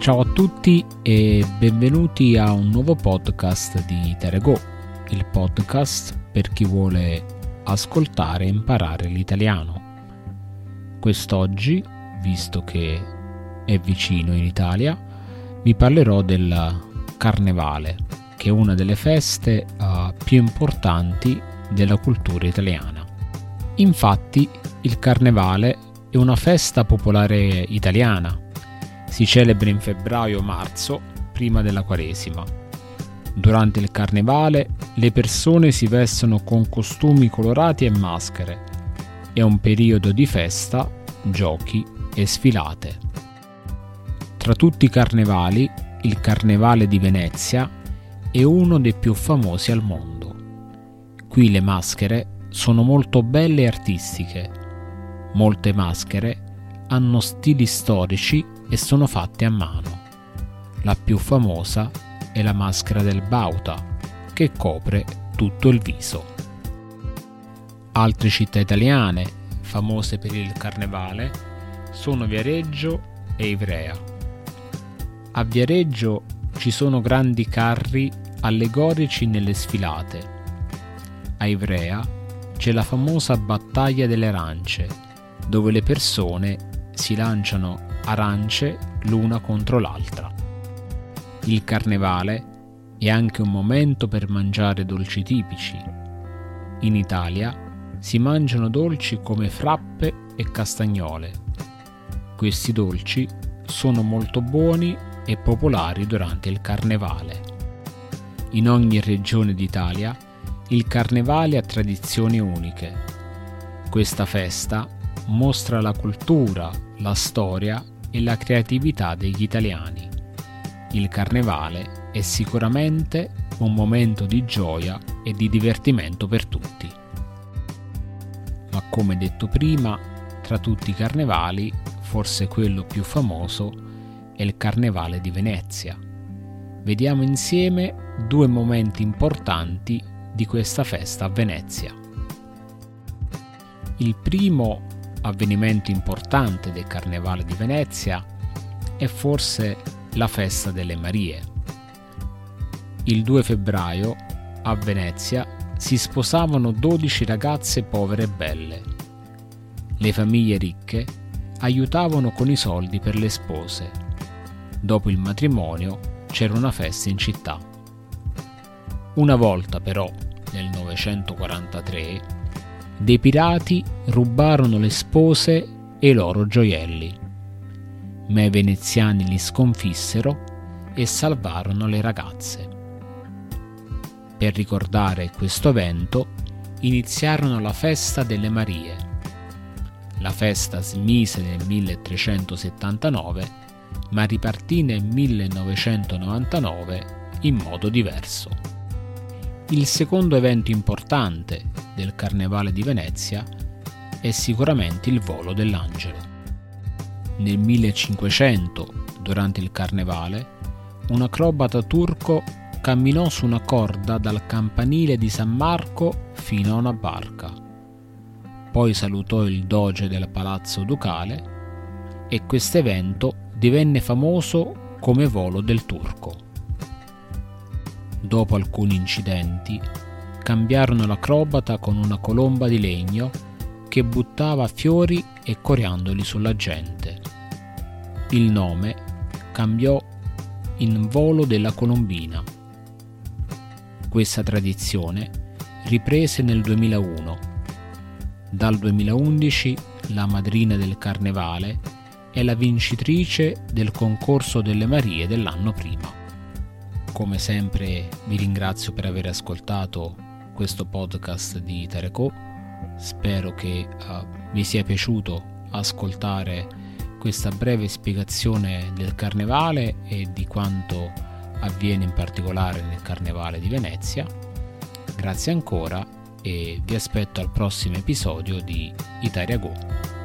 Ciao a tutti e benvenuti a un nuovo podcast di Terego, il podcast per chi vuole ascoltare e imparare l'italiano. Quest'oggi, visto che è vicino in Italia, vi parlerò del Carnevale, che è una delle feste uh, più importanti della cultura italiana. Infatti, il Carnevale è una festa popolare italiana. Si celebra in febbraio-marzo, prima della Quaresima. Durante il Carnevale le persone si vestono con costumi colorati e maschere. È un periodo di festa, giochi e sfilate. Tra tutti i carnevali, il Carnevale di Venezia è uno dei più famosi al mondo. Qui le maschere sono molto belle e artistiche Molte maschere hanno stili storici e sono fatte a mano. La più famosa è la maschera del Bauta, che copre tutto il viso. Altre città italiane famose per il carnevale sono Viareggio e Ivrea. A Viareggio ci sono grandi carri allegorici nelle sfilate. A Ivrea c'è la famosa battaglia delle arance dove le persone si lanciano arance l'una contro l'altra. Il carnevale è anche un momento per mangiare dolci tipici. In Italia si mangiano dolci come frappe e castagnole. Questi dolci sono molto buoni e popolari durante il carnevale. In ogni regione d'Italia il carnevale ha tradizioni uniche. Questa festa mostra la cultura, la storia e la creatività degli italiani. Il carnevale è sicuramente un momento di gioia e di divertimento per tutti. Ma come detto prima, tra tutti i carnevali, forse quello più famoso è il Carnevale di Venezia. Vediamo insieme due momenti importanti di questa festa a Venezia. Il primo avvenimento importante del Carnevale di Venezia è forse la festa delle Marie. Il 2 febbraio a Venezia si sposavano 12 ragazze povere e belle. Le famiglie ricche aiutavano con i soldi per le spose. Dopo il matrimonio c'era una festa in città. Una volta però, nel 943, dei pirati rubarono le spose e i loro gioielli, ma i veneziani li sconfissero e salvarono le ragazze. Per ricordare questo evento iniziarono la festa delle Marie. La festa smise nel 1379, ma ripartì nel 1999 in modo diverso. Il secondo evento importante del Carnevale di Venezia è sicuramente il volo dell'angelo. Nel 1500, durante il Carnevale, un acrobata turco camminò su una corda dal campanile di San Marco fino a una barca. Poi salutò il doge del palazzo ducale e questo evento divenne famoso come volo del turco. Dopo alcuni incidenti, cambiarono l'acrobata con una colomba di legno che buttava fiori e coriandoli sulla gente. Il nome cambiò in volo della colombina. Questa tradizione riprese nel 2001. Dal 2011 la madrina del carnevale è la vincitrice del concorso delle Marie dell'anno prima. Come sempre vi ringrazio per aver ascoltato questo podcast di Tereco. Spero che uh, vi sia piaciuto ascoltare questa breve spiegazione del carnevale e di quanto avviene in particolare nel carnevale di Venezia. Grazie ancora e vi aspetto al prossimo episodio di Italia Go.